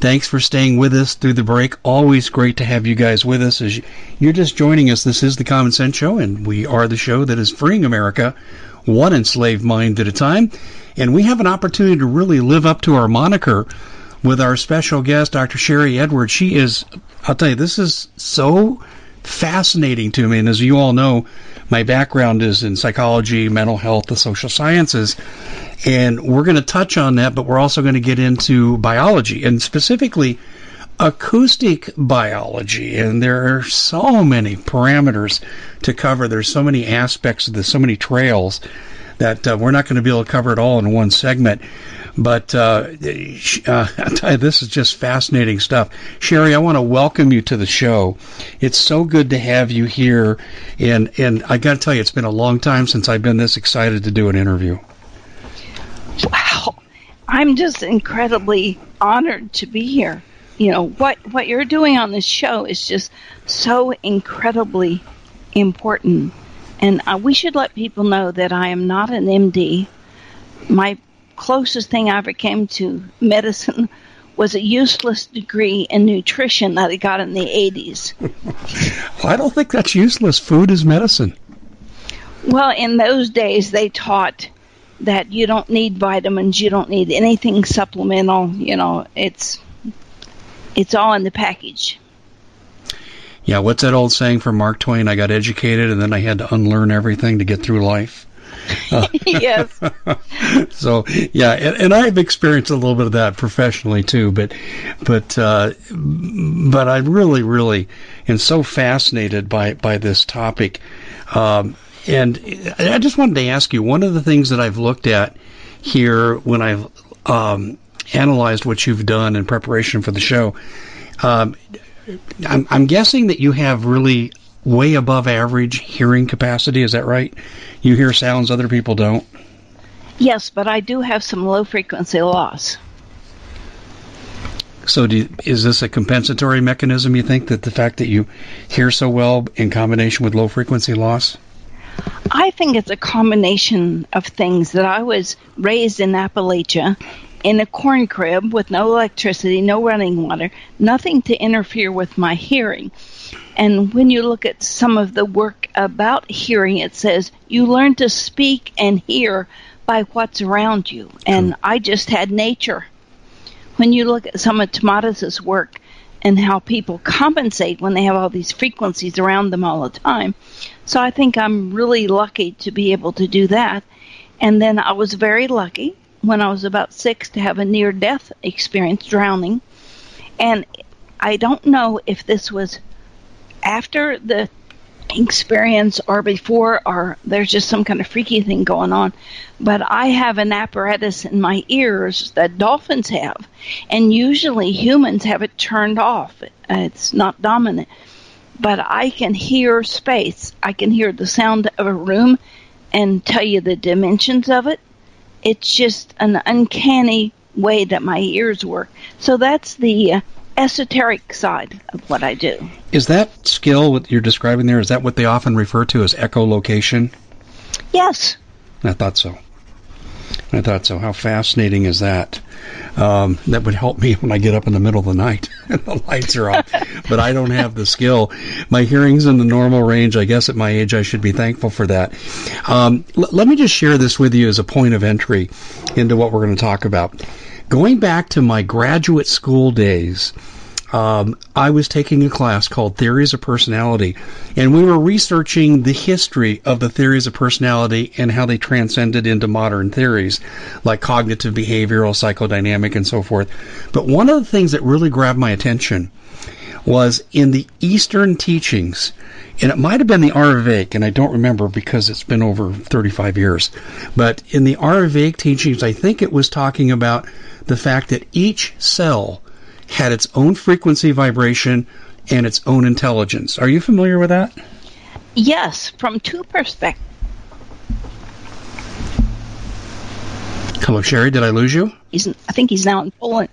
Thanks for staying with us through the break. Always great to have you guys with us. As you're just joining us, this is the Common Sense Show, and we are the show that is freeing America one enslaved mind at a time. And we have an opportunity to really live up to our moniker with our special guest, Dr. Sharry Edwards. She is, I'll tell you, this is so fascinating to me. And as you all know, my background is in psychology, mental health, the social sciences. And we're going to touch on that, but we're also going to get into biology and specifically acoustic biology. And there are so many parameters to cover. There's so many aspects of this, so many trails that uh, we're not going to be able to cover it all in one segment. But uh, uh, you, this is just fascinating stuff. Sharry, I want to welcome you to the show. It's so good to have you here, and and I got to tell you, it's been a long time since I've been this excited to do an interview. Wow, I'm just incredibly honored to be here. You know what what you're doing on this show is just so incredibly important, and uh, we should let people know that I am not an MD. My closest thing I ever came to medicine was a useless degree in nutrition that I got in the 80s. well, I don't think that's useless. Food is medicine. Well, in those days, they taught that you don't need vitamins, you don't need anything supplemental. You know, it's it's all in the package. Yeah, what's that old saying from Mark Twain? I got educated and then I had to unlearn everything to get through life. yes. so yeah, and, and, I've experienced a little bit of that professionally too. But but uh, but I really really am so fascinated by by this topic. Um, and I just wanted to ask you one of the things that I've looked at here when I've um, analyzed what you've done in preparation for the show. Um, I'm, I'm guessing that you have really way above average hearing capacity. Is that right? You hear sounds other people don't? Yes, but I do have some low frequency loss. So, you, is this a compensatory mechanism, you think, that the fact that you hear so well in combination with low frequency loss? I think it's a combination of things that I was raised in Appalachia in a corn crib with no electricity, no running water, nothing to interfere with my hearing. And when you look at some of the work about hearing, it says you learn to speak and hear by what's around you. And I just had nature. When you look at some of Tomatis' work and how people compensate when they have all these frequencies around them all the time, So I think I'm really lucky to be able to do that. And then I was very lucky when I was about six to have a near death experience drowning. And I don't know if this was after the experience or before or there's just some kind of freaky thing going on. But I have an apparatus in my ears that dolphins have, and usually humans have it turned off. It's not dominant. But I can hear space. I can hear the sound of a room and tell you the dimensions of it. It's just an uncanny way that my ears work. So that's the uh, esoteric side of what I do. Is that skill what you're describing there? Is that what they often refer to as echolocation? Yes. I thought so. I thought so. How fascinating is that? Um, that would help me when I get up in the middle of the night and the lights are off. but I don't have the skill. My hearing's in the normal range. I guess at my age I should be thankful for that. Um, l- let me just share this with you as a point of entry into what we're going to talk about. Going back to my graduate school days, um, I was taking a class called Theories of Personality, and we were researching the history of the theories of personality and how they transcended into modern theories like cognitive behavioral, psychodynamic, and so forth. But one of the things that really grabbed my attention was in the Eastern teachings, and it might have been the Ayurvedic, and I don't remember because it's been over 35 years. But in the Ayurvedic teachings, I think it was talking about the fact that each cell had its own frequency vibration and its own intelligence. Are you familiar with that? Yes, from two perspectives. Hello, Sharry. Did I lose you? He's, I think he's now in Poland.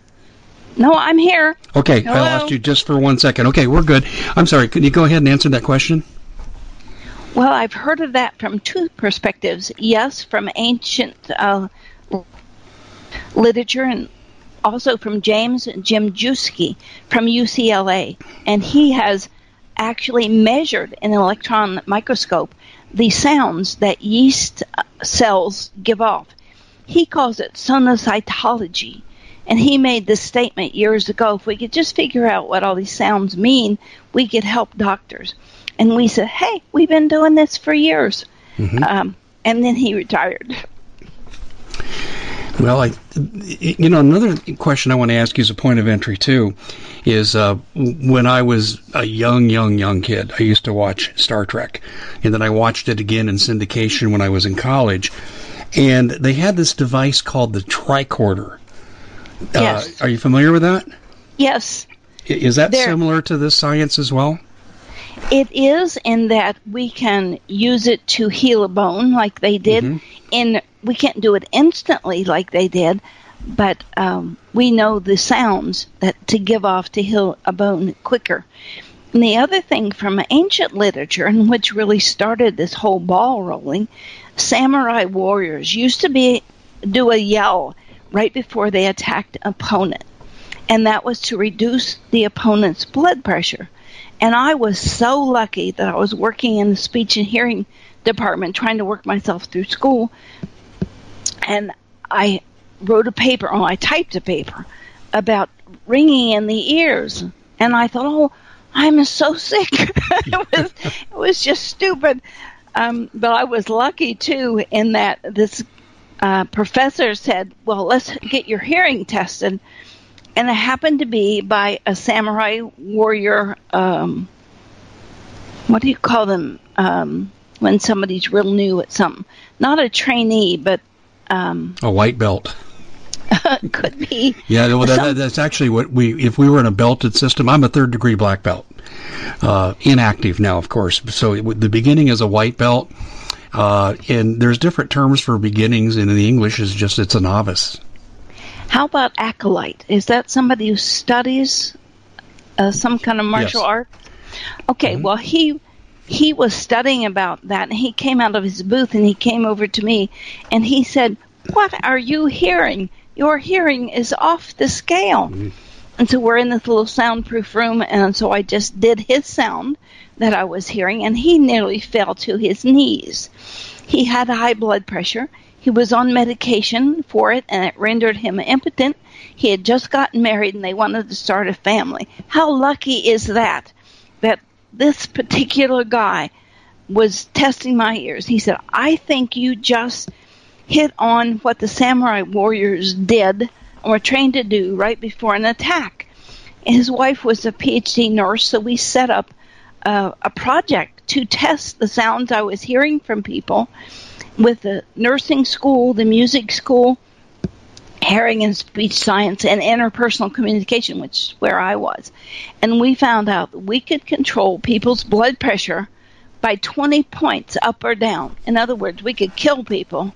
No, I'm here. Okay, Hello? I lost you just for one second. Okay, we're good. I'm sorry. Can you go ahead and answer that question? Well, I've heard of that from two perspectives. Yes, from ancient uh, literature and also from James Gimzewski from UCLA. And he has actually measured in an electron microscope the sounds that yeast uh, cells give off. He calls it sonocytology. And he made this statement years ago if we could just figure out what all these sounds mean, we could help doctors. And we said, hey, we've been doing this for years. Mm-hmm. Um, and then he retired. Well, I, you know, another question I want to ask you as a point of entry too is uh, when I was a young, young, young kid, I used to watch Star Trek, and then I watched it again in syndication when I was in college, and they had this device called the tricorder. Yes. Uh, are you familiar with that? Yes. Is that there, similar to this science as well? It is in that we can use it to heal a bone like they did. Mm-hmm. In we can't do it instantly like they did, but um, we know the sounds that to give off to heal a bone quicker. And the other thing from ancient literature, and which really started this whole ball rolling, samurai warriors used to be do a yell right before they attacked an opponent, and that was to reduce the opponent's blood pressure. And I was so lucky that I was working in the speech and hearing department trying to work myself through school. And I wrote a paper, or I typed a paper about ringing in the ears. And I thought, oh, I'm so sick. it, was, it was just stupid. Um, but I was lucky too in that this uh, professor said, well, let's get your hearing tested and it happened to be by a samurai warrior. Um, what do you call them um, when somebody's real new at something? Not a trainee, but um, a white belt. could be. Yeah, well, that, that's actually what we. If we were in a belted system, I'm a third degree black belt, uh, inactive now, of course. So it, the beginning is a white belt, uh, and there's different terms for beginnings. And in the English, is just it's a novice. How about acolyte? Is that somebody who studies uh, some kind of martial yes. art? Okay, mm-hmm. well he he was studying about that, and he came out of his booth and he came over to me, and he said, "What are you hearing? Your hearing is off the scale." Mm-hmm. And so we're in this little soundproof room, and so I just did his sound that I was hearing, and he nearly fell to his knees. He had high blood pressure. He was on medication for it and it rendered him impotent. He had just gotten married and they wanted to start a family. How lucky is that? That this particular guy was testing my ears. He said, I think you just hit on what the samurai warriors did or were trained to do right before an attack. his wife was a PhD nurse, so we set up uh, a project to test the sounds I was hearing from people with the nursing school, the music school, hearing and speech science, and interpersonal communication, which is where I was. And we found out that we could control people's blood pressure by 20 points up or down. In other words, we could kill people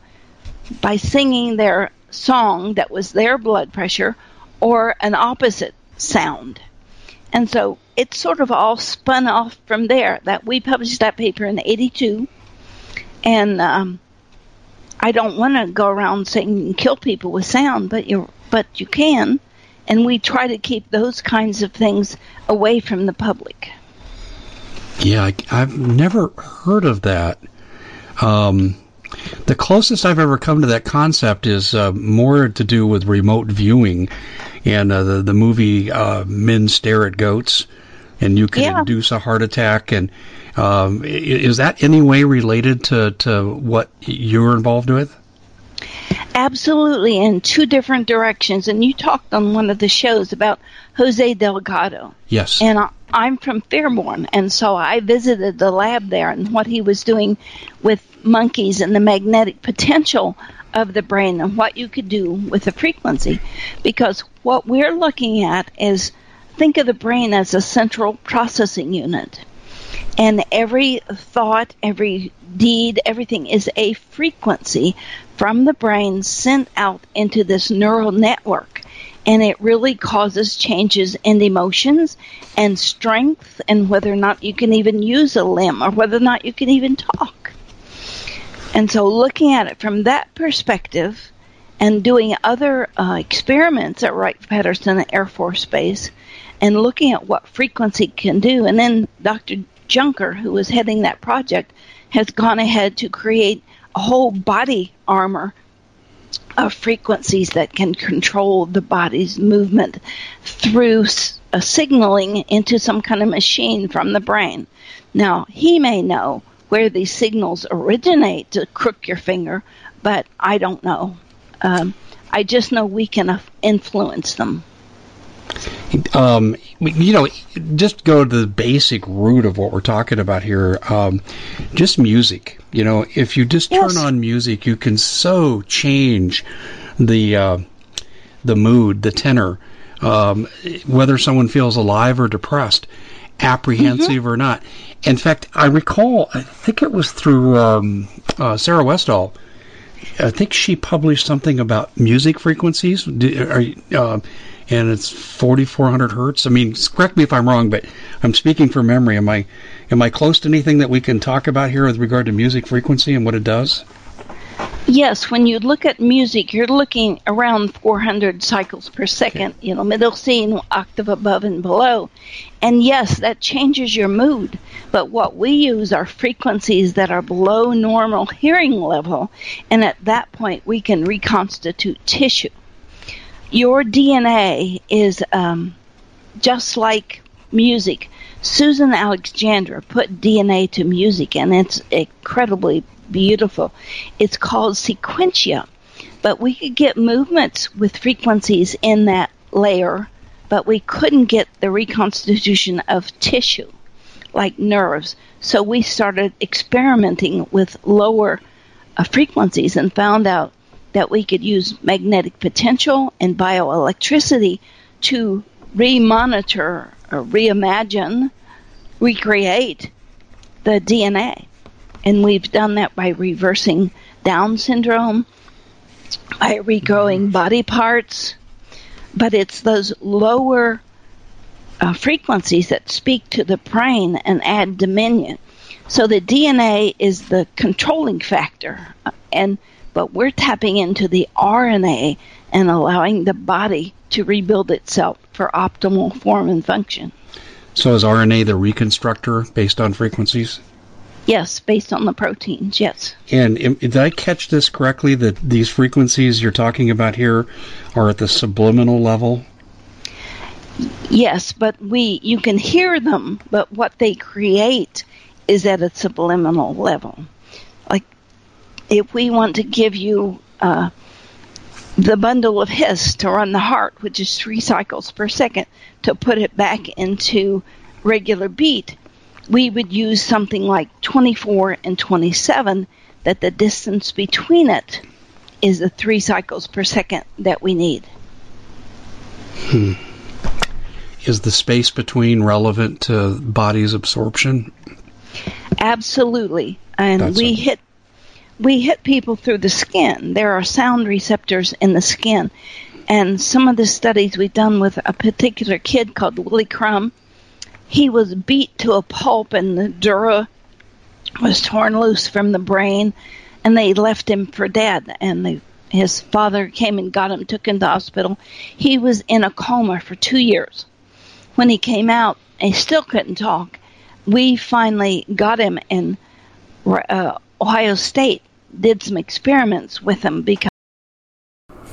by singing their song that was their blood pressure or an opposite sound. And so it sort of all spun off from there. That we published that paper in '82, and um, I don't want to go around saying you can kill people with sound, but you but you can, and we try to keep those kinds of things away from the public. Yeah, I, have never heard of that. Um, the closest I've ever come to that concept is uh, more to do with remote viewing, and uh, the the movie uh, Men Stare at Goats, and you can yeah. induce a heart attack. And um, is that any way related to to what you're involved with? Absolutely, in two different directions. And you talked on one of the shows about Jose Delgado. Yes. And I, I'm from Fairborn, and so I visited the lab there and what he was doing with monkeys and the magnetic potential of the brain and what you could do with the frequency. Because what we're looking at is think of the brain as a central processing unit. And every thought, every deed, everything is a frequency from the brain sent out into this neural network. And it really causes changes in emotions and strength and whether or not you can even use a limb or whether or not you can even talk. And so looking at it from that perspective and doing other uh, experiments at Wright-Patterson Air Force Base and looking at what frequency can do. And then Dr. Junker, who was heading that project, has gone ahead to create a whole body armor of frequencies that can control the body's movement through a signaling into some kind of machine from the brain. Now, he may know where these signals originate to crook your finger, but I don't know. Um, I just know we can influence them. Um, you know, just go to the basic root of what we're talking about here. Um, just music. You know, if you just yes. turn on music, you can so change the uh, the mood, the tenor, um, whether someone feels alive or depressed, apprehensive mm-hmm. or not. In fact, I recall, I think it was through um, uh, Sarah Westall. I think she published something about music frequencies. Uh, and it's 4400 hertz. I mean, correct me if I'm wrong, but I'm speaking from memory. Am I am I close to anything that we can talk about here with regard to music frequency and what it does? Yes, when you look at music, you're looking around 400 cycles per second, okay. you know, middle C and octave above and below. And yes, that changes your mood. But what we use are frequencies that are below normal hearing level. And at that point, we can reconstitute tissue your DNA is um, just like music. Susan Alexander put DNA to music, and it's incredibly beautiful. It's called sequentia, but we could get movements with frequencies in that layer, but we couldn't get the reconstitution of tissue like nerves. So we started experimenting with lower uh, frequencies and found out that we could use magnetic potential and bioelectricity to remonitor or reimagine, recreate the DNA. And we've done that by reversing Down syndrome, by regrowing body parts, but it's those lower uh, frequencies that speak to the brain and add dominion. So the DNA is the controlling factor, and but we're tapping into the RNA and allowing the body to rebuild itself for optimal form and function. So is RNA the reconstructor based on frequencies? Yes, based on the proteins, yes. And did I catch this correctly that these frequencies you're talking about here are at the subliminal level? Yes, but we you can hear them, but what they create is at a subliminal level. Like, if we want to give you uh, the bundle of His to run the heart, which is three cycles per second, to put it back into regular beat, we would use something like 24 and 27, that the distance between it is the three cycles per second that we need. Hmm. Is the space between relevant to body's absorption? Absolutely. And That's we hit we hit people through the skin. There are sound receptors in the skin. And some of the studies we've done with a particular kid called Willie Crum, he was beat to a pulp and the dura was torn loose from the brain and they left him for dead. And his father came and got him took him to the hospital. He was in a coma for two years. When he came out he still couldn't talk. We finally got him in uh, ohio state did some experiments with him because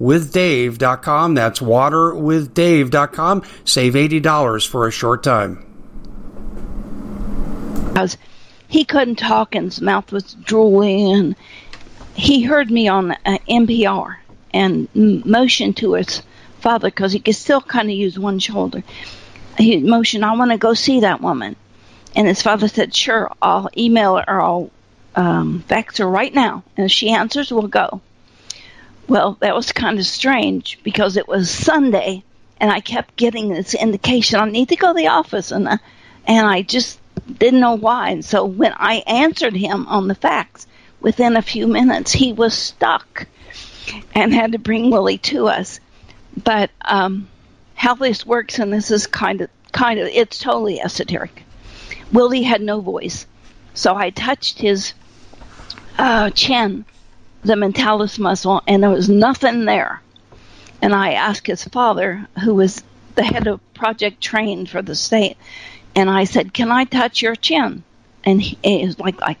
waterwithdave.com. That's waterwithdave.com. Save $80 for a short time. He couldn't talk and his mouth was drooling. And he heard me on uh, NPR and motioned to his father because he could still kind of use one shoulder. He motioned, I want to go see that woman. And his father said, Sure, I'll email her I'll um, fax her right now. And if she answers, we'll go. Well, that was kind of strange because it was Sunday and I kept getting this indication I need to go to the office and uh, and I just didn't know why. And so when I answered him on the facts, within a few minutes he was stuck and had to bring Willie to us. But um, how this works, and this is kind of kind of it's totally esoteric. Willie had no voice, so I touched his uh, chin the mentalis muscle, and there was nothing there. And I asked his father, who was the head of Project Train for the state, and I said, "Can I touch your chin?" And he, he was like, "Like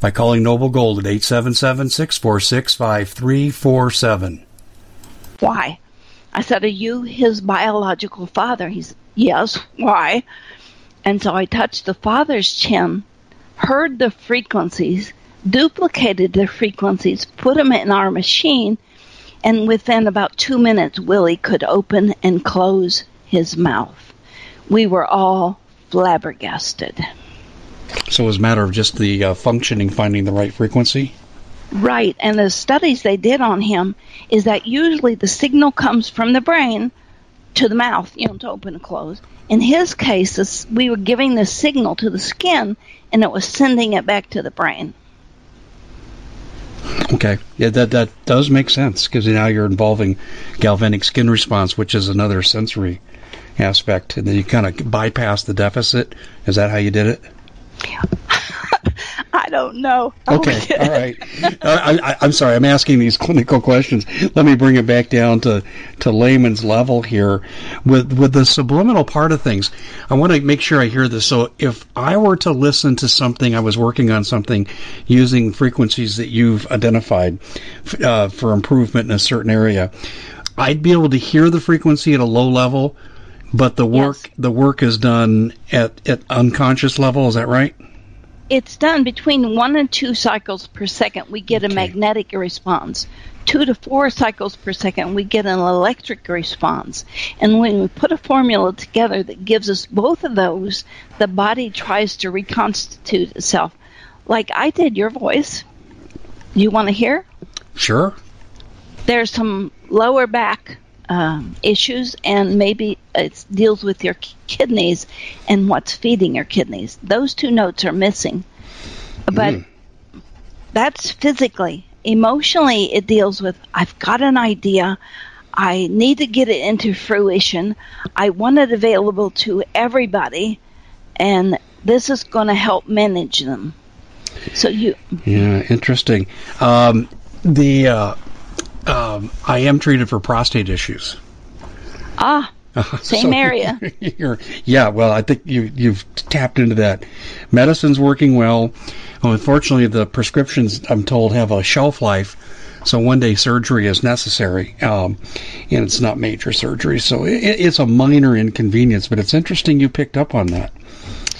by calling Noble Gold at 877 646 5347. Why? I said, Are you his biological father? He's, Yes. Why? And so I touched the father's chin, heard the frequencies, duplicated the frequencies, put them in our machine, and within about two minutes, Willie could open and close his mouth. We were all flabbergasted. So it was a matter of just the uh, functioning finding the right frequency? Right, and the studies they did on him is that usually the signal comes from the brain to the mouth, you know, to open and close. In his case, we were giving the signal to the skin, and it was sending it back to the brain. Okay, yeah, that that does make sense because now you're involving galvanic skin response, which is another sensory aspect, and then you kind of bypass the deficit. Is that how you did it? I don't know. Okay, all right. I, am sorry. I'm asking these clinical questions. Let me bring it back down to, to layman's level here. With with the subliminal part of things, I want to make sure I hear this. So, if I were to listen to something, I was working on something using frequencies that you've identified uh, for improvement in a certain area, I'd be able to hear the frequency at a low level but the work yes. the work is done at, at unconscious level. Is that right? It's done between one and two cycles per second. We get okay. a magnetic response. Two to four cycles per second, we get an electric response. And when we put a formula together that gives us both of those, the body tries to reconstitute itself. Like I did your voice. You want to hear? Sure. There's some lower back um, issues, and maybe it deals with your kidneys and what's feeding your kidneys. Those two notes are missing. But mm. that's physically. Emotionally, it deals with I've got an idea. I need to get it into fruition. I want it available to everybody, and this is going to help manage them. So you. Yeah, interesting. Um, the uh, um, I am treated for prostate issues. Ah, same so area. yeah, well, I think you you've tapped into that. Medicine's working well. well. Unfortunately, the prescriptions I'm told have a shelf life, so one day surgery is necessary, um, and it's not major surgery, so it, it's a minor inconvenience. But it's interesting you picked up on that.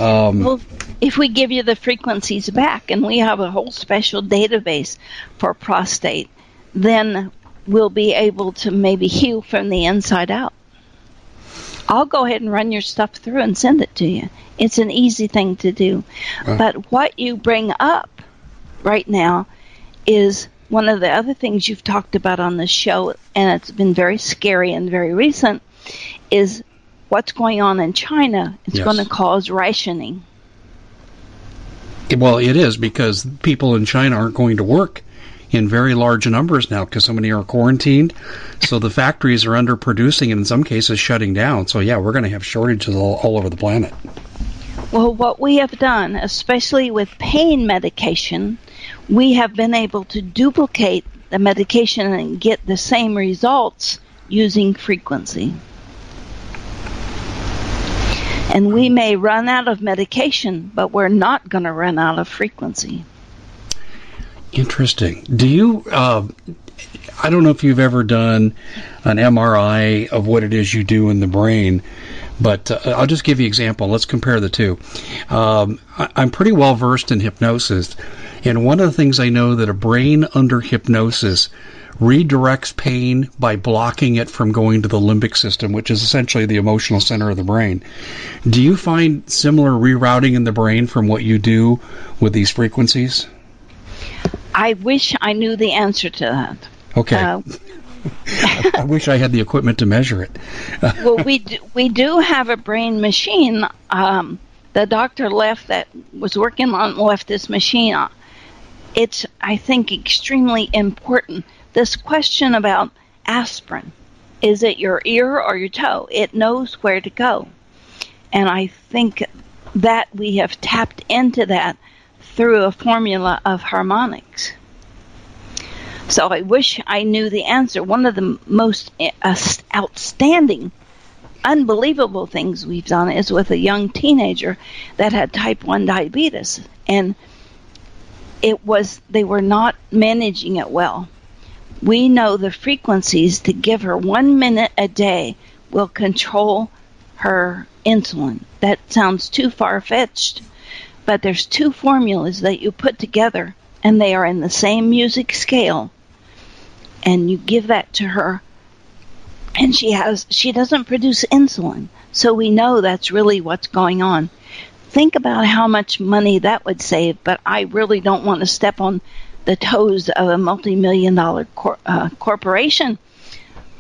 Um, well, if we give you the frequencies back, and we have a whole special database for prostate, then we'll be able to maybe heal from the inside out. I'll go ahead and run your stuff through and send it to you. It's an easy thing to do. But what you bring up right now is one of the other things you've talked about on this show, and it's been very scary and very recent, is what's going on in China. It's yes. going to cause rationing. Well, it is because people in China aren't going to work in very large numbers now because so many are quarantined. So the factories are underproducing and in some cases shutting down. So yeah, we're going to have shortages all, all over the planet. Well, what we have done, especially with pain medication, we have been able to duplicate the medication and get the same results using frequency. And we may run out of medication, but we're not going to run out of frequency. Interesting. Do you? Uh, I don't know if you've ever done an MRI of what it is you do in the brain, but uh, I'll just give you an example. Let's compare the two. Um, I, I'm pretty well versed in hypnosis, and one of the things I know that a brain under hypnosis redirects pain by blocking it from going to the limbic system, which is essentially the emotional center of the brain. Do you find similar rerouting in the brain from what you do with these frequencies? I wish I knew the answer to that. Okay. Uh, I wish I had the equipment to measure it. well, we do, we do have a brain machine. Um, the doctor left that was working on left this machine. It's I think extremely important this question about aspirin is it your ear or your toe? It knows where to go. And I think that we have tapped into that through a formula of harmonics. So I wish I knew the answer. One of the most uh, outstanding, unbelievable things we've done is with a young teenager that had type 1 diabetes. And it was, they were not managing it well. We know the frequencies to give her one minute a day will control her insulin. That sounds too far fetched, but there's two formulas that you put together and they are in the same music scale. And you give that to her. And she has she doesn't produce insulin. So we know that's really what's going on. Think about how much money that would save but i really don't want to step on the toes of a multi-million dollar cor- uh, corporation.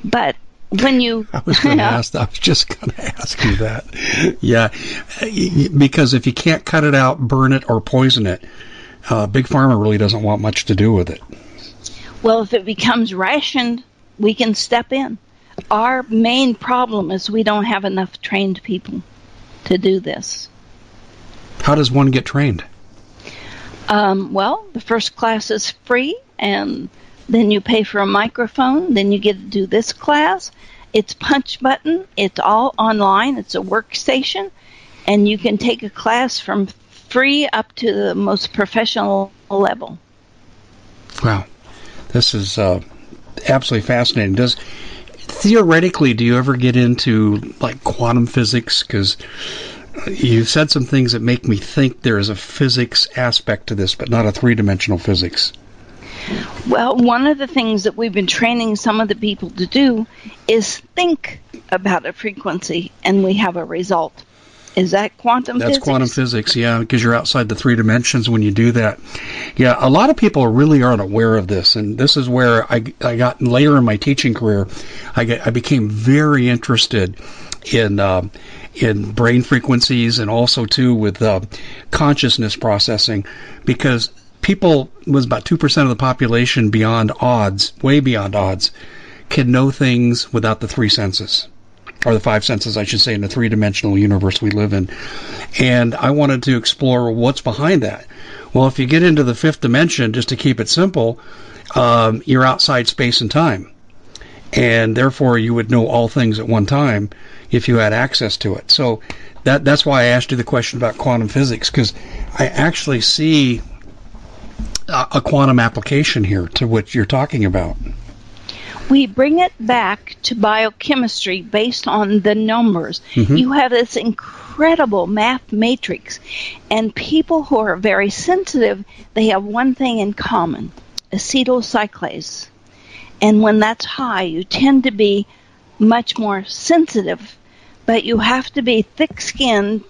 But when you I was going to ask I was just going to ask you that. Yeah. Because if you can't cut it out, burn it or poison it, uh, big pharma really doesn't want much to do with it. Well, if it becomes rationed, we can step in. Our main problem is we don't have enough trained people to do this. How does one get trained? Um, well, the first class is free, and then you pay for a microphone. Then you get to do this class. It's punch button. It's all online. It's a workstation, and you can take a class from free up to the most professional level. Wow. This is uh, absolutely fascinating. Does theoretically, do you ever get into like quantum physics? Because you've said some things that make me think there is a physics aspect to this, but not a three-dimensional physics. Well, one of the things that we've been training some of the people to do is think about a frequency, and we have a result. Is that quantum That's physics? quantum physics, yeah, because you're outside the three dimensions when you do that. Yeah, a lot of people really aren't aware of this, and this is where I, I got later in my teaching career, I, get, I became very interested in um, in brain frequencies and also too with uh, consciousness processing because people was about 2% of the population beyond odds way beyond odds can know things without the three senses or the five senses, I should say, in the three dimensional universe we live in. And I wanted to explore what's behind that. Well, if you get into the fifth dimension, just to keep it simple, um, you're outside space and time. And therefore, you would know all things at one time if you had access to it. So that that's why I asked you the question about quantum physics, because I actually see a quantum application here to what you're talking about we bring it back to biochemistry based on the numbers. Mm-hmm. You have this incredible math matrix, and people who are very sensitive, they have one thing in common acetylcyclase. And when that's high, you tend to be much more sensitive, but you have to be thick skinned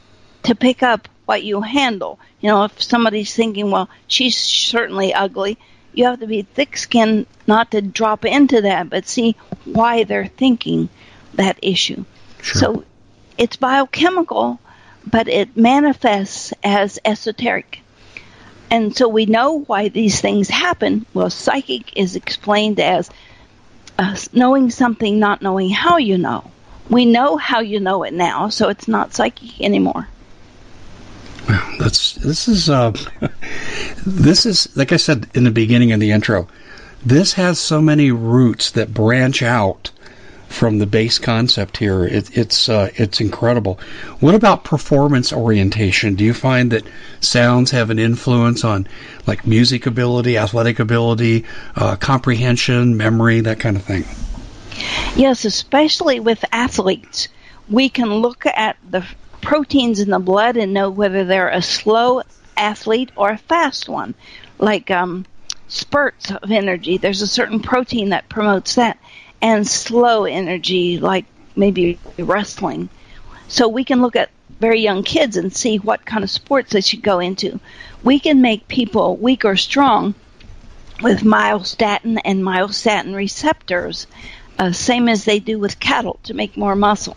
to pick up what you handle. You know, if somebody's thinking, well, she's certainly ugly, you have to be thick skinned not to drop into that, but see why they're thinking that issue. Sure. So it's biochemical, but it manifests as esoteric. And so we know why these things happen. Well, psychic is explained as uh, knowing something, not knowing how you know. We know how you know it now, so it's not psychic anymore. That's this is uh, this is like I said in the beginning of the intro. This has so many roots that branch out from the base concept here. It, it's uh, it's incredible. What about performance orientation? Do you find that sounds have an influence on like music ability, athletic ability, uh, comprehension, memory, that kind of thing? Yes, especially with athletes, we can look at the proteins in the blood and know whether they're a slow athlete or a fast one. Like um, spurts of energy, there's a certain protein that promotes that, and slow energy, like maybe wrestling. So we can look at very young kids and see what kind of sports they should go into. We can make people weak or strong with myostatin and myostatin receptors, uh, same as they do with cattle to make more muscle.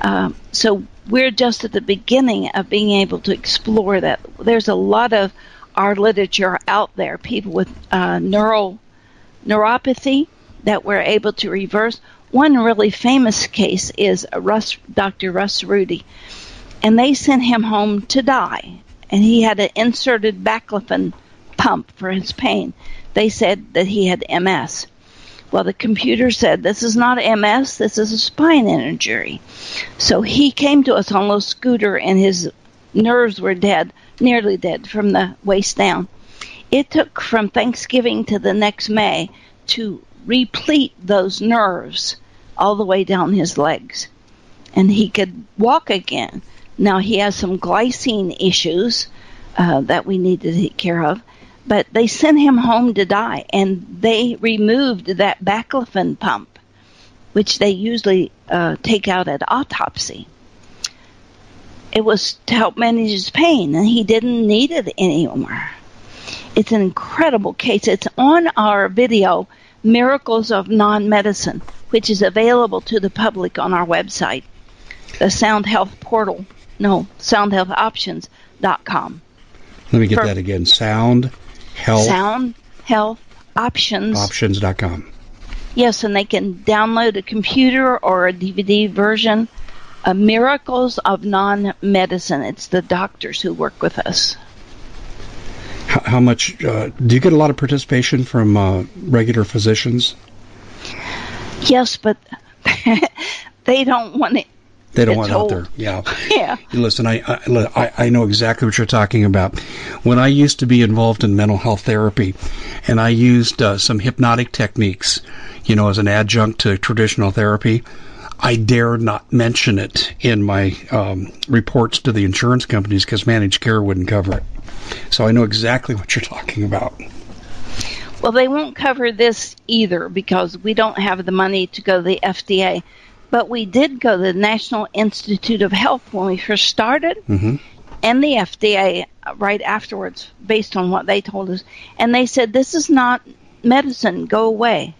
Uh, so we're just at the beginning of being able to explore that. There's a lot of our literature out there, people with uh, neural neuropathy that we're able to reverse. One really famous case is Russ, Dr. Russ Rudy, and they sent him home to die. And he had an inserted baclofen pump for his pain. They said that he had MS. Well, the computer said, This is not MS, this is a spine injury. So he came to us on a little scooter, and his nerves were dead, nearly dead, from the waist down. It took from Thanksgiving to the next May to replete those nerves all the way down his legs. And he could walk again. Now he has some glycine issues uh, that we need to take care of but they sent him home to die, and they removed that baclofen pump, which they usually uh, take out at autopsy. It was to help manage his pain, and he didn't need it anymore. It's an incredible case. It's on our video, Miracles of Non Medicine, which is available to the public on our website, the Sound Health Portal. No, soundhealthoptions.com. Let me get For, that again. Sound Health. Sound Health Options. Options.com. Yes, and they can download a computer or a DVD version of Miracles of Non Medicine. It's the doctors who work with us. How, how much uh, do you get a lot of participation from uh, regular physicians? Yes, but they don't want it they don't want old. out there. Yeah. Yeah. Listen, I, I I know exactly what you're talking about. When I used to be involved in mental health therapy, and I used uh, some hypnotic techniques, you know, as an adjunct to traditional therapy, I dare not mention it in my um, reports to the insurance companies because managed care wouldn't cover it. So I know exactly what you're talking about. Well, they won't cover this either because we don't have the money to go to the FDA. But we did go to the National Institute of Health when we first started, mm-hmm. and the FDA right afterwards, based on what they told us. And they said, This is not medicine, go away.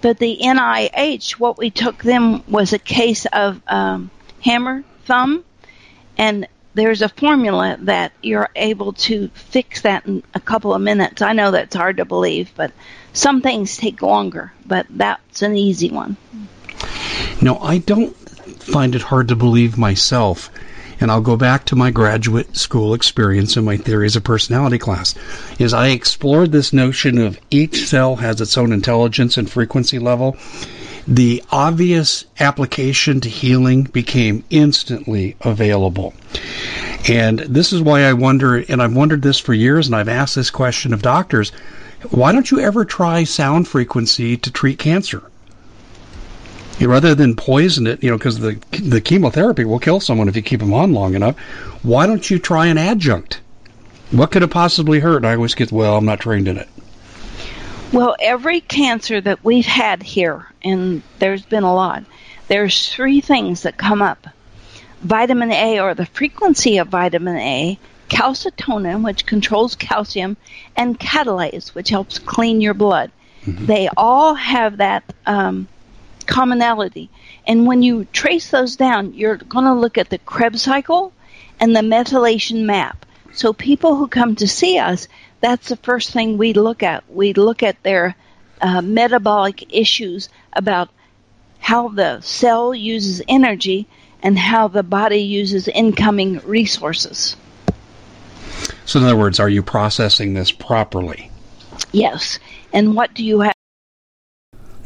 But the NIH, what we took them was a case of um, hammer thumb, and there's a formula that you're able to fix that in a couple of minutes. I know that's hard to believe, but some things take longer, but that's an easy one. No, I don't find it hard to believe myself. And I'll go back to my graduate school experience in my theories of personality class. Is I explored this notion of each cell has its own intelligence and frequency level. The obvious application to healing became instantly available. And this is why I wonder, and I've wondered this for years, and I've asked this question of doctors why don't you ever try sound frequency to treat cancer? Rather than poison it, you know, because the the chemotherapy will kill someone if you keep them on long enough. Why don't you try an adjunct? What could it possibly hurt? I always get, well, I'm not trained in it. Well, every cancer that we've had here, and there's been a lot, there's three things that come up vitamin A or the frequency of vitamin A, calcitonin, which controls calcium, and catalase, which helps clean your blood. Mm-hmm. They all have that um, commonality. And when you trace those down, you're going to look at the Krebs cycle and the methylation map. So people who come to see us, that's the first thing we look at. We look at their uh, metabolic issues about how the cell uses energy and how the body uses incoming resources. So, in other words, are you processing this properly? Yes. And what do you have?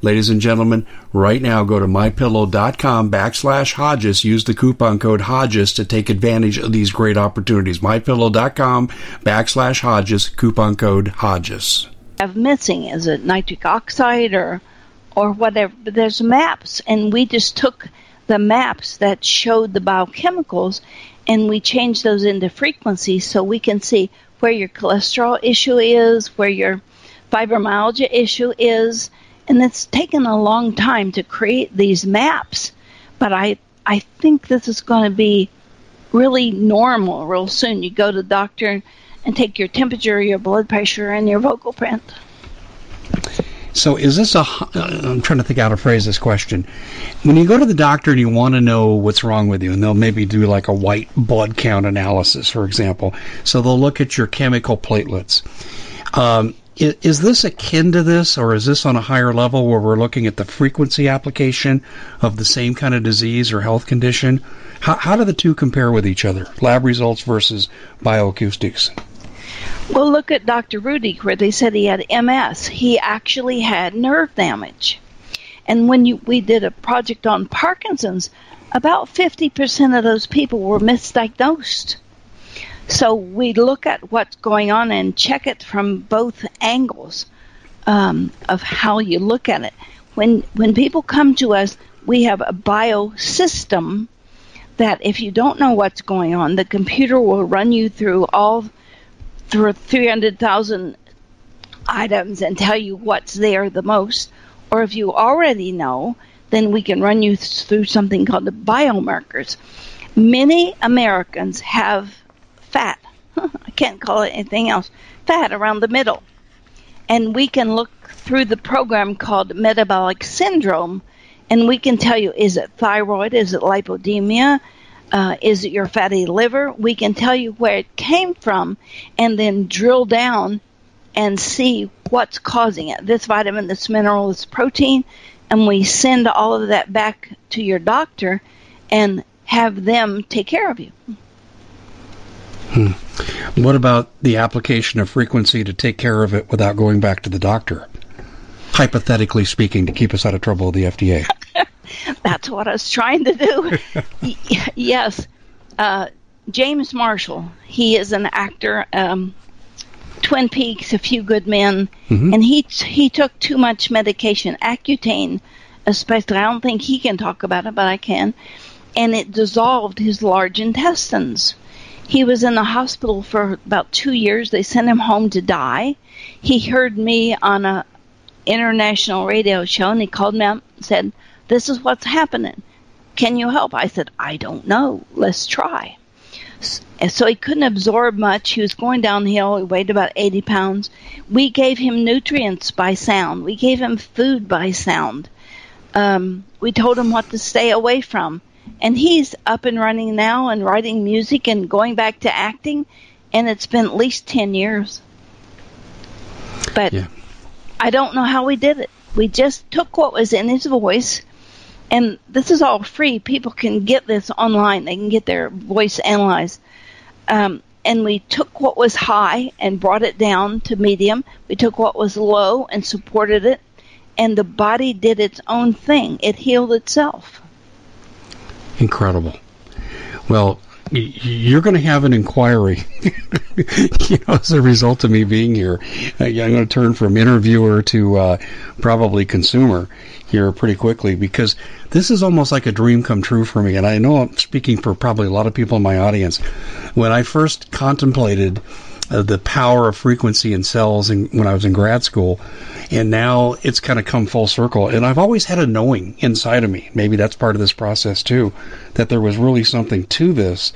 Ladies and gentlemen, right now go to mypillow.com backslash Hodges. Use the coupon code Hodges to take advantage of these great opportunities. Mypillow.com backslash Hodges, coupon code Hodges. Have missing is it nitric oxide or or whatever? But there's maps, and we just took the maps that showed the biochemicals, and we changed those into frequencies so we can see where your cholesterol issue is, where your fibromyalgia issue is, and it's taken a long time to create these maps, but I I think this is going to be really normal real soon. You go to the doctor and take your temperature, your blood pressure, and your vocal print. So, is this a? I'm trying to think how to phrase this question. When you go to the doctor and you want to know what's wrong with you, and they'll maybe do like a white blood count analysis, for example. So they'll look at your chemical platelets. Um, is, is this akin to this, or is this on a higher level where we're looking at the frequency application of the same kind of disease or health condition? How, how do the two compare with each other? Lab results versus bioacoustics. Well, look at Dr. Rudy, where they said he had MS. He actually had nerve damage. And when you, we did a project on Parkinson's, about 50% of those people were misdiagnosed. So we look at what's going on and check it from both angles um, of how you look at it. When when people come to us, we have a biosystem that if you don't know what's going on, the computer will run you through all through 300,000 items and tell you what's there the most. Or if you already know, then we can run you through something called the biomarkers. Many Americans have fat. I can't call it anything else. Fat around the middle. And we can look through the program called metabolic syndrome and we can tell you is it thyroid, is it lipodemia, uh, is it your fatty liver? We can tell you where it came from and then drill down and see what's causing it. This vitamin, this mineral, this protein, and we send all of that back to your doctor and have them take care of you. Hmm. What about the application of frequency to take care of it without going back to the doctor? Hypothetically speaking, to keep us out of trouble with the FDA. That's what I was trying to do. yes. Uh, James Marshall, he is an actor. Um, Twin Peaks, A Few Good Men, mm-hmm. and he he took too much medication, Accutane, especially. I don't think he can talk about it, but I can. And it dissolved his large intestines. He was in the hospital for about two years. They sent him home to die. He heard me on a international radio show, and he called me up and said, "This is what's happening. Can you help?" I said, "I don't know. Let's try." So he couldn't absorb much. He was going downhill. He weighed about 80 pounds. We gave him nutrients by sound. We gave him food by sound. Um, we told him what to stay away from and he's up and running now and writing music and going back to acting and it's been at least 10 years. But yeah. i don't know how we did it. We just took what was in his voice and this is all free. People can get this online. They can get their voice analyzed. Um, and we took what was high and brought it down to medium. We took what was low and supported it and the body did its own thing. It healed itself Incredible. Well, you're going to have an inquiry, you know, as a result of me being here. Uh, I'm going to turn from interviewer to uh, probably consumer here pretty quickly because this is almost like a dream come true for me. And I know I'm speaking for probably a lot of people in my audience. When I first contemplated uh, the power of frequency in cells in, when I was in grad school, and now it's kind of come full circle. And I've always had a knowing inside of me. Maybe that's part of this process too, that there was really something to this.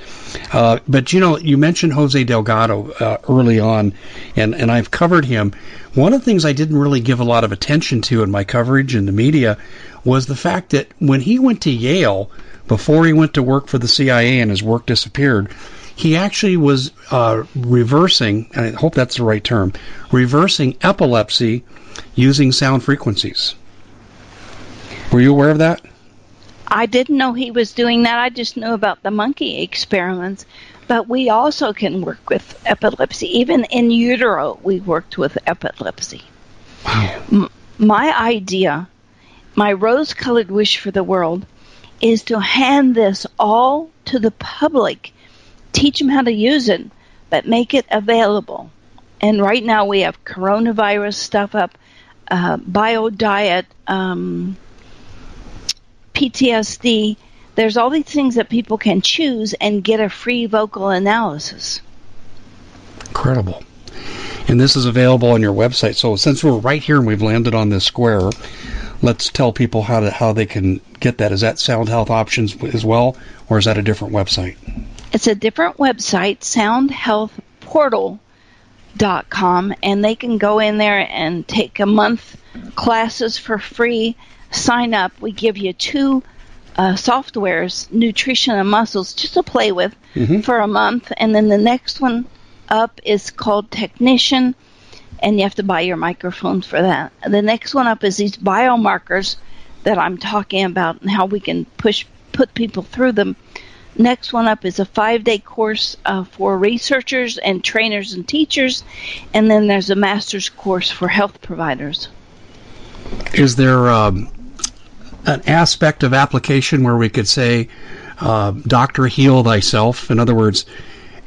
Uh, but you know, you mentioned Jose Delgado uh, early on, and and I've covered him. One of the things I didn't really give a lot of attention to in my coverage in the media was the fact that when he went to Yale before he went to work for the CIA and his work disappeared he actually was uh, reversing, I hope that's the right term, reversing epilepsy using sound frequencies. Were you aware of that? I didn't know he was doing that. I just knew about the monkey experiments. But we also can work with epilepsy. Even in utero, we worked with epilepsy. Wow. M- my idea, my rose colored wish for the world, is to hand this all to the public teach them how to use it, but make it available. And right now we have coronavirus stuff up, uh, bio diet, um, PTSD. There's all these things that people can choose and get a free vocal analysis. Incredible. And this is available on your website. So since we're right here and we've landed on this square, let's tell people how to how they can get that. Is that Sound Health Options as well, or is that a different website? It's a different website, soundhealthportal.com. and they can go in there and take a month classes for free sign up we give you two uh, softwares nutrition and muscles just to play with Mm-hmm. for a month and then the next one up is called technician and you have to buy your microphones for that the next one up is these biomarkers that i'm talking about and how we can push put people through them Next one up is a five day course uh, for researchers and trainers and teachers, and then there's a master's course for health providers. Is there um, an aspect of application where we could say, uh, "Doctor, heal thyself"? In other words,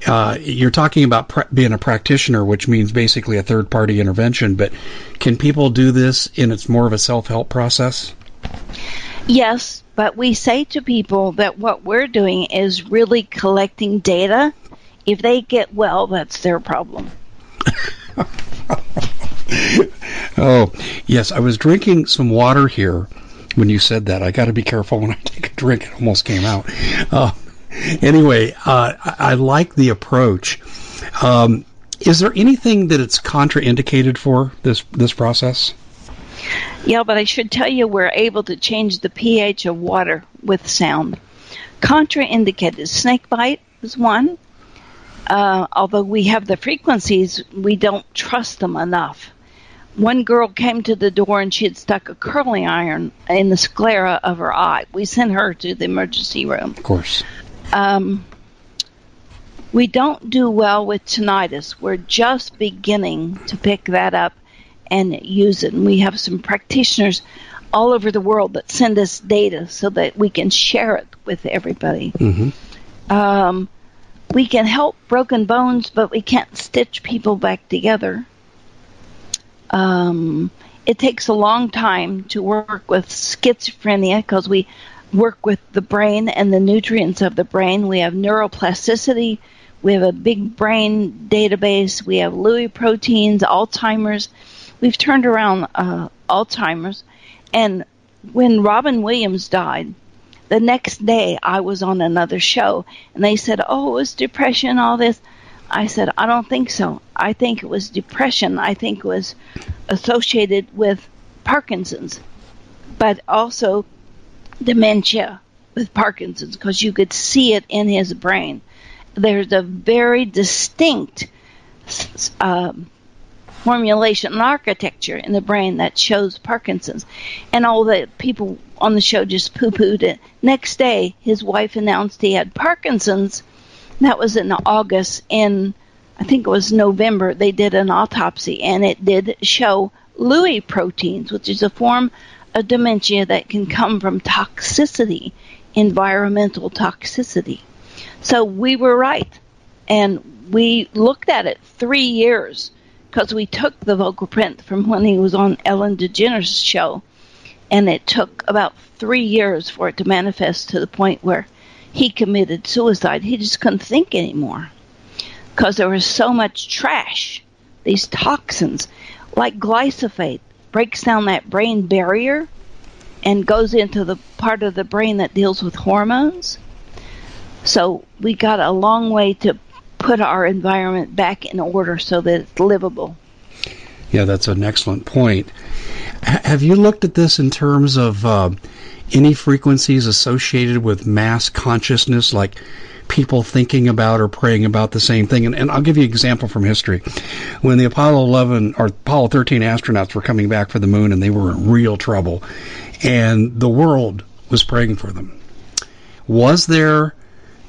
uh, you're talking about being a practitioner, which means basically a third party intervention. But can people do this in it's more of a self help process? Yes, but we say to people that what we're doing is really collecting data. If they get well, that's their problem. Oh, yes. I was drinking some water here when you said that. I got to be careful when I take a drink. It almost came out. Uh, anyway, uh, I, I like the approach. Um, is there anything that it's contraindicated for this this process? Yeah, but I should tell you we're able to change the pH of water with sound. Contraindicated snake bite is one. Uh, although we have the frequencies, we don't trust them enough. One girl came to the door and she had stuck a curling iron in the sclera of her eye. We sent her to the emergency room. Of course. Um, we don't do well with tinnitus. We're just beginning to pick that up and use it. And we have some practitioners all over the world that send us data so that we can share it with everybody. hmm Um, we can help broken bones, but we can't stitch people back together. Um, it takes a long time to work with schizophrenia because we work with the brain and the nutrients of the brain. We have neuroplasticity. We have a big brain database. We have Lewy proteins, Alzheimer's. We've turned around uh, Alzheimer's. And when Robin Williams died, the next day I was on another show and they said, Oh, it was depression, all this. I said, I don't think so. I think it was depression. I think it was associated with Parkinson's, but also dementia with Parkinson's because you could see it in his brain. There's a very distinct um, formulation and architecture in the brain that shows Parkinson's. And all the people on the show just poo pooed it. Next day, his wife announced he had Parkinson's. That was in August. In, I think it was November, they did an autopsy and it did show Lewy proteins, which is a form of dementia that can come from toxicity, environmental toxicity. So we were right. And we looked at it three years because we took the vocal print from when he was on Ellen DeGeneres' show, and it took about three years for it to manifest to the point where he committed suicide. He just couldn't think anymore because there was so much trash, these toxins, like glyphosate, breaks down that brain barrier and goes into the part of the brain that deals with hormones. So we got a long way to put our environment back in order so that it's livable. Yeah, that's an excellent point. H- have you looked at this in terms of uh, any frequencies associated with mass consciousness, like people thinking about or praying about the same thing? And, and I'll give you an example from history. When the Apollo 11 or Apollo 13 astronauts were coming back for the moon and they were in real trouble, and the world was praying for them, was there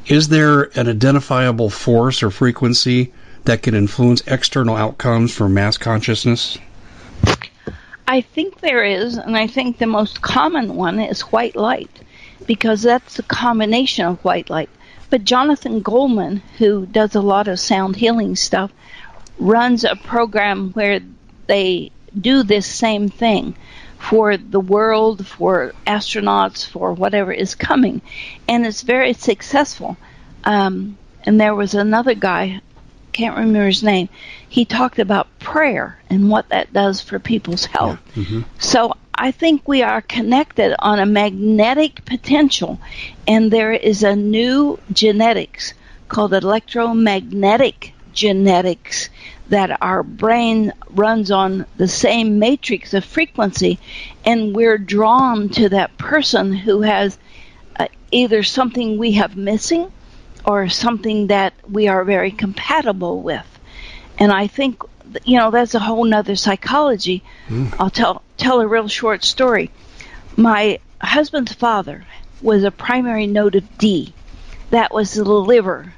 is there an identifiable force or frequency that can influence external outcomes for mass consciousness? I think there is, and I think the most common one is white light, because that's a combination of white light. But Jonathan Goldman, who does a lot of sound healing stuff, runs a program where they do this same thing for the world, for astronauts, for whatever is coming. And it's very successful. Um, and there was another guy, can't remember his name, he talked about prayer and what that does for people's health. hmm So I think we are connected on a magnetic potential, and there is a new genetics called electromagnetic genetics that our brain runs on the same matrix of frequency, and we're drawn to that person who has uh, either something we have missing or something that we are very compatible with. And I think, you know, that's a whole nother psychology. Mm. I'll tell tell a real short story. My husband's father was a primary node of D. That was the liver.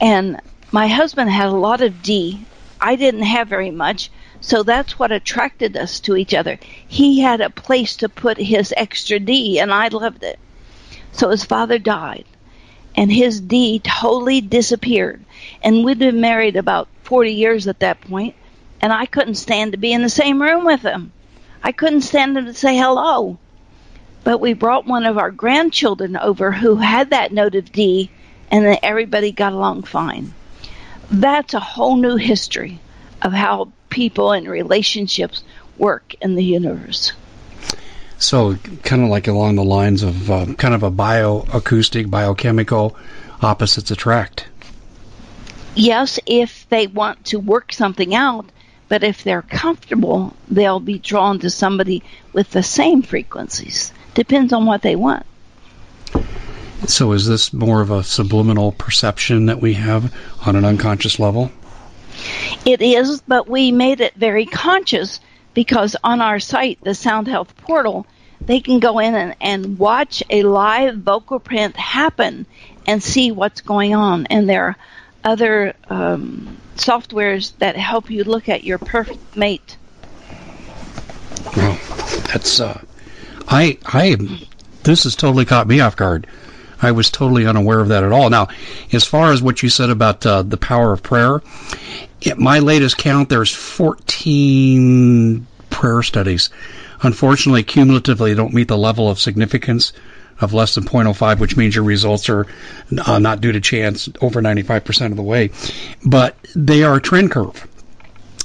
And my husband had a lot of D I didn't have very much, so that's what attracted us to each other. He had a place to put his extra D, and I loved it. So his father died, and his D totally disappeared. And we'd been married about 40 years at that point, and I couldn't stand to be in the same room with him. I couldn't stand him to say hello. But we brought one of our grandchildren over who had that note of D, and then everybody got along fine that's a whole new history of how people and relationships work in the universe. So, kind of like along the lines of um, kind of a bioacoustic, biochemical opposites attract. Yes, if they want to work something out, but if they're comfortable, they'll be drawn to somebody with the same frequencies. Depends on what they want. So is this more of a subliminal perception that we have on an unconscious level? It is, but we made it very conscious because on our site, the Sound Health Portal, they can go in and, and watch a live vocal print happen and see what's going on. And there are other um, softwares that help you look at your perfect mate. Well, that's uh, I I this has totally caught me off guard. I was totally unaware of that at all. Now, as far as what you said about uh, the power of prayer, at my latest count, there's 14 prayer studies. Unfortunately, cumulatively, they don't meet the level of significance of less than 0.05, which means your results are uh, not due to chance over 95% of the way. But they are a trend curve.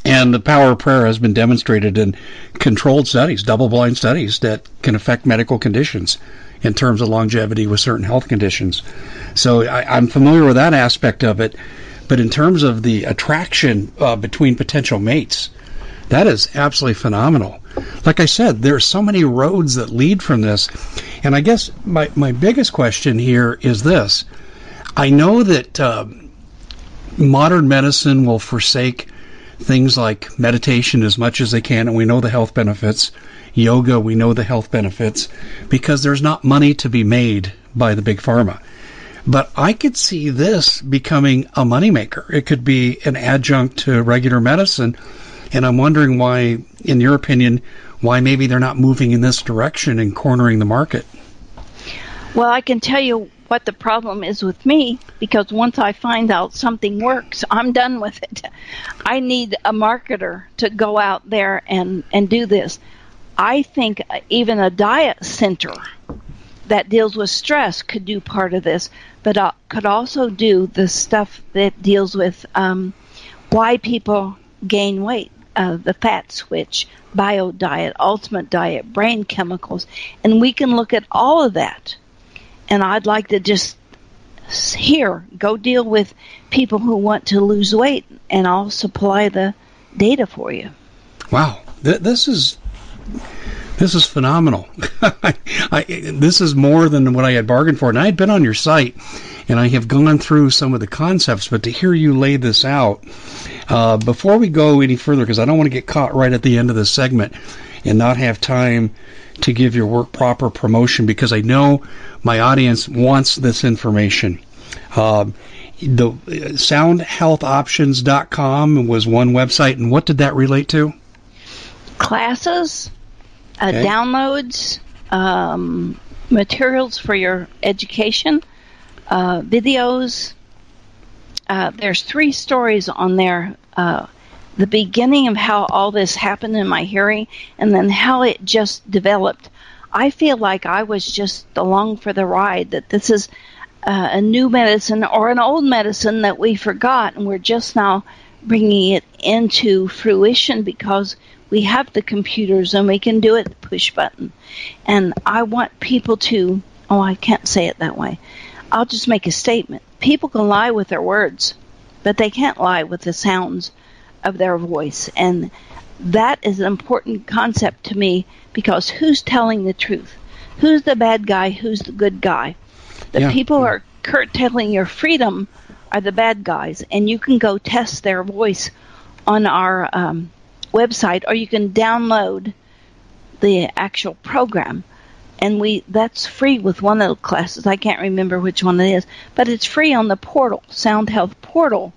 And the power of prayer has been demonstrated in controlled studies, double blind studies that can affect medical conditions in terms of longevity with certain health conditions. So I, am familiar with that aspect of it. But in terms of the attraction uh, between potential mates, that is absolutely phenomenal. Like I said, there are so many roads that lead from this. And I guess my, my biggest question here is this I know that uh, modern medicine will forsake things like meditation as much as they can, and we know the health benefits yoga, we know the health benefits because there's not money to be made by the big pharma. But I could see this becoming a moneymaker. It could be an adjunct to regular medicine. And I'm wondering why, in your opinion, why maybe they're not moving in this direction and cornering the market. Well, I can tell you what the problem is with me because once I find out something works, I'm done with it. I need a marketer to go out there and, and do this. I think even a diet center that deals with stress could do part of this, but uh, could also do the stuff that deals with um, why people gain weight, uh, the fat switch, bio diet, ultimate diet, brain chemicals, and we can look at all of that. And I'd like to just here go deal with people who want to lose weight, and I'll supply the data for you. Wow, Th- this is this is phenomenal. I, this is more than what I had bargained for. And I had been on your site and I have gone through some of the concepts, but to hear you lay this out, uh, before we go any further, because I don't want to get caught right at the end of this segment and not have time to give your work proper promotion, because I know my audience wants this information. Uh, the soundhealthoptions.com was one website, and what did that relate to? Classes, uh, okay. downloads, um, materials for your education, uh, videos. Uh, there's three stories on there. The beginning of how all this happened in my hearing, and then how it just developed. I feel like I was just along for the ride. That this is uh, a new medicine or an old medicine that we forgot, and we're just now bringing it into fruition because we have the computers and we can do it push button. And I want people to, oh, I can't say it that way. I'll just make a statement. People can lie with their words, but they can't lie with the sounds of their voice. And that is an important concept to me because who's telling the truth? Who's the bad guy? Who's the good guy? The Yeah. people who are curtailing your freedom are the bad guys, and you can go test their voice on our um, website, or you can download the actual program. And we that's free with one of the classes. I can't remember which one it is, but it's free on the portal, Sound Health portal.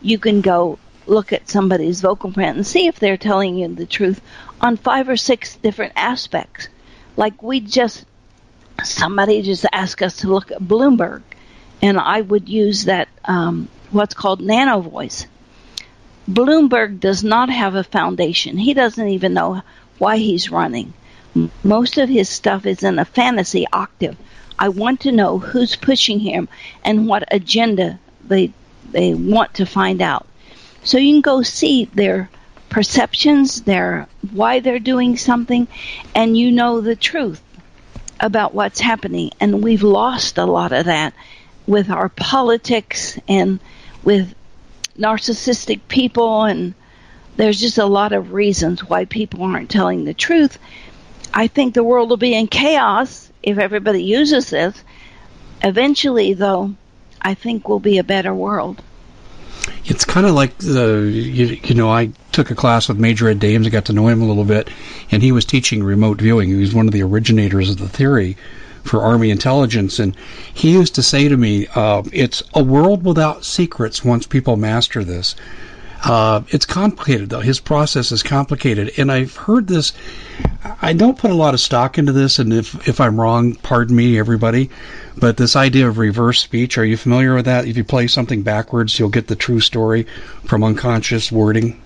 You can go look at somebody's vocal print and see if they're telling you the truth on five or six different aspects. Like we just somebody just asked us to look at Bloomberg, and I would use that um, what's called nano voice. Bloomberg does not have a foundation. He doesn't even know why he's running. Most of his stuff is in a fantasy octave. I want to know who's pushing him and what agenda they they want to find out. So you can go see their perceptions, their why they're doing something, and you know the truth about what's happening. And we've lost a lot of that with our politics and with narcissistic people and there's just a lot of reasons why people aren't telling the truth. I think the world will be in chaos if everybody uses this. Eventually, though, I think we'll be a better world. It's kind of like the you, you know I took a class with Major Ed Dames. I got to know him a little bit, and he was teaching remote viewing. He was one of the originators of the theory for Army intelligence, and he used to say to me, uh, "It's a world without secrets once people master this." Uh, it's complicated though. His process is complicated, and I've heard this. I don't put a lot of stock into this, and if if I'm wrong, pardon me, everybody. But this idea of reverse speech, are you familiar with that? If you play something backwards, you'll get the true story from unconscious wording.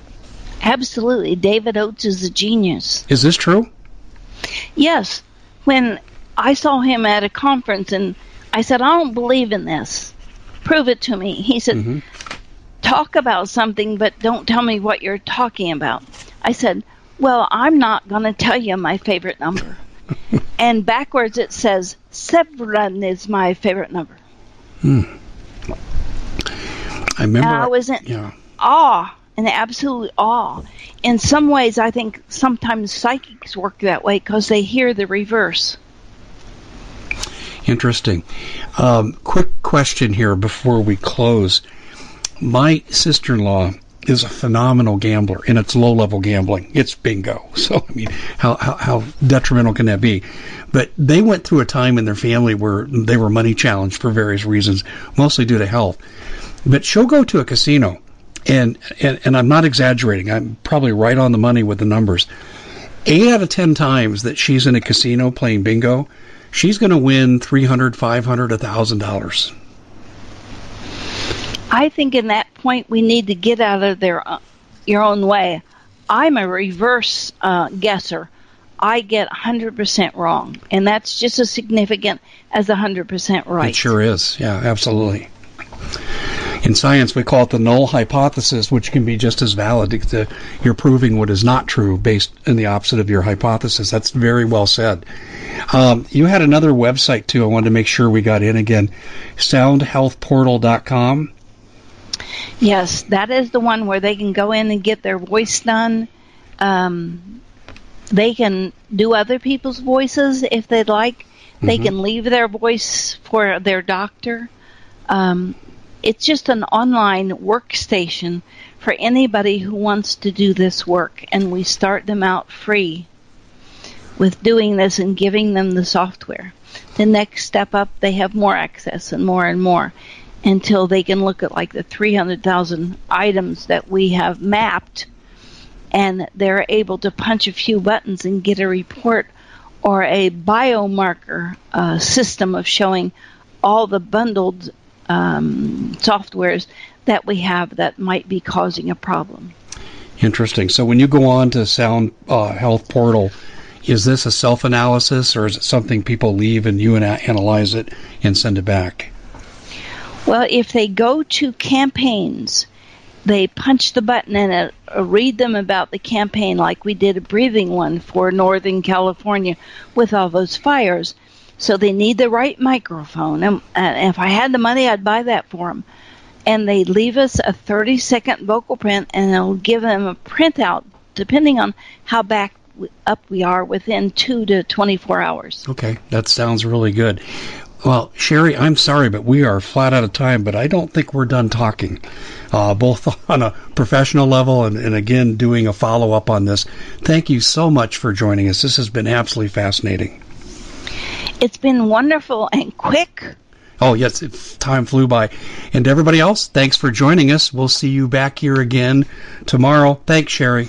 Absolutely. David Oates is a genius. Is this true? Yes. When I saw him at a conference and I said, I don't believe in this. Prove it to me. He said, Mhm. talk about something, but don't tell me what you're talking about. I said, well, I'm not going to tell you my favorite number. and backwards it says, seven is my favorite number. I remember. And I was in yeah. awe, in absolute awe. In some ways, I think sometimes psychics work that way because they hear the reverse. Interesting. Um, quick question here before we close. My sister in law is a phenomenal gambler in its low level gambling. It's bingo. So, I mean, how, how, how, detrimental can that be? But they went through a time in their family where they were money challenged for various reasons, mostly due to health. But she'll go to a casino, and, and, and I'm not exaggerating, I'm probably right on the money with the numbers. Eight out of 10 times that she's in a casino playing bingo, she's going to win 300 500 $1,000 I think in that point we need to get out of their uh, your own way. I'm a reverse uh, guesser. I get 100% wrong, and that's just as significant as 100% right. It sure is. Yeah, absolutely. In science, we call it the null hypothesis, which can be just as valid. Uh, You're proving what is not true based in the opposite of your hypothesis. That's very well said. Um, you had another website too. I wanted to make sure we got in again. SoundHealthPortal.com. Yes, that is the one where they can go in and get their voice done. Um, they can do other people's voices if they'd like. They Mhm. can leave their voice for their doctor. Um, it's just an online workstation for anybody who wants to do this work, and we start them out free with doing this and giving them the software. The next step up, they have more access and more and more until they can look at like the 300,000 items that we have mapped and they're able to punch a few buttons and get a report or a biomarker uh, system of showing all the bundled um, softwares that we have that might be causing a problem. Interesting. So when you go on to Sound uh, Health Portal, is this a self-analysis or is it something people leave and you analyze it and send it back? Well, if they go to campaigns, they punch the button and uh, uh, read them about the campaign, like we did a breathing one for Northern California with all those fires. So they need the right microphone, and, and if I had the money, I'd buy that for them. and they leave us a 30 second vocal print, and it'll give them a printout depending on how back up we are within two to 24 hours. Okay, that sounds really good. Well, Sharry, I'm sorry, but we are flat out of time, but I don't think we're done talking, uh, both on a professional level and, and again doing a follow up on this. Thank you so much for joining us. This has been absolutely fascinating. It's been wonderful and quick. Oh, yes, it, time flew by. And everybody else, thanks for joining us. We'll see you back here again tomorrow. Thanks, Sharry.